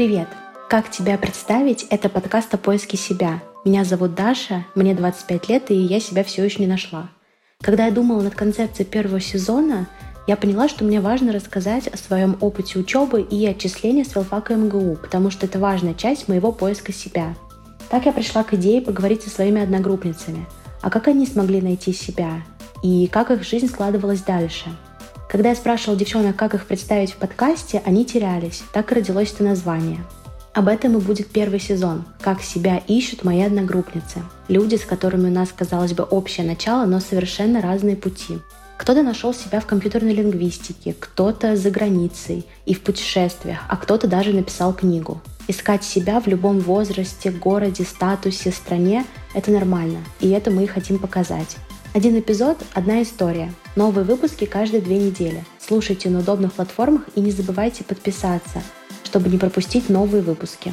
Привет! Как тебя представить? Это подкаст о поиске себя. Меня зовут Даша, мне 25 лет, и я себя все еще не нашла. Когда я думала над концепцией первого сезона, я поняла, что мне важно рассказать о своем опыте учебы и отчисления с филфака МГУ, потому что это важная часть моего поиска себя. Так я пришла к идее поговорить со своими одногруппницами. А как они смогли найти себя? И как их жизнь складывалась дальше? Когда я спрашивала девчонок, как их представить в подкасте, они терялись. Так и родилось это название. Об этом и будет первый сезон. Как себя ищут мои одногруппницы. Люди, с которыми у нас, казалось бы, общее начало, но совершенно разные пути. Кто-то нашел себя в компьютерной лингвистике, кто-то за границей и в путешествиях, а кто-то даже написал книгу. Искать себя в любом возрасте, городе, статусе, стране – это нормально, и это мы и хотим показать. Один эпизод – одна история. Новые выпуски каждые две недели. Слушайте на удобных платформах и не забывайте подписаться, чтобы не пропустить новые выпуски.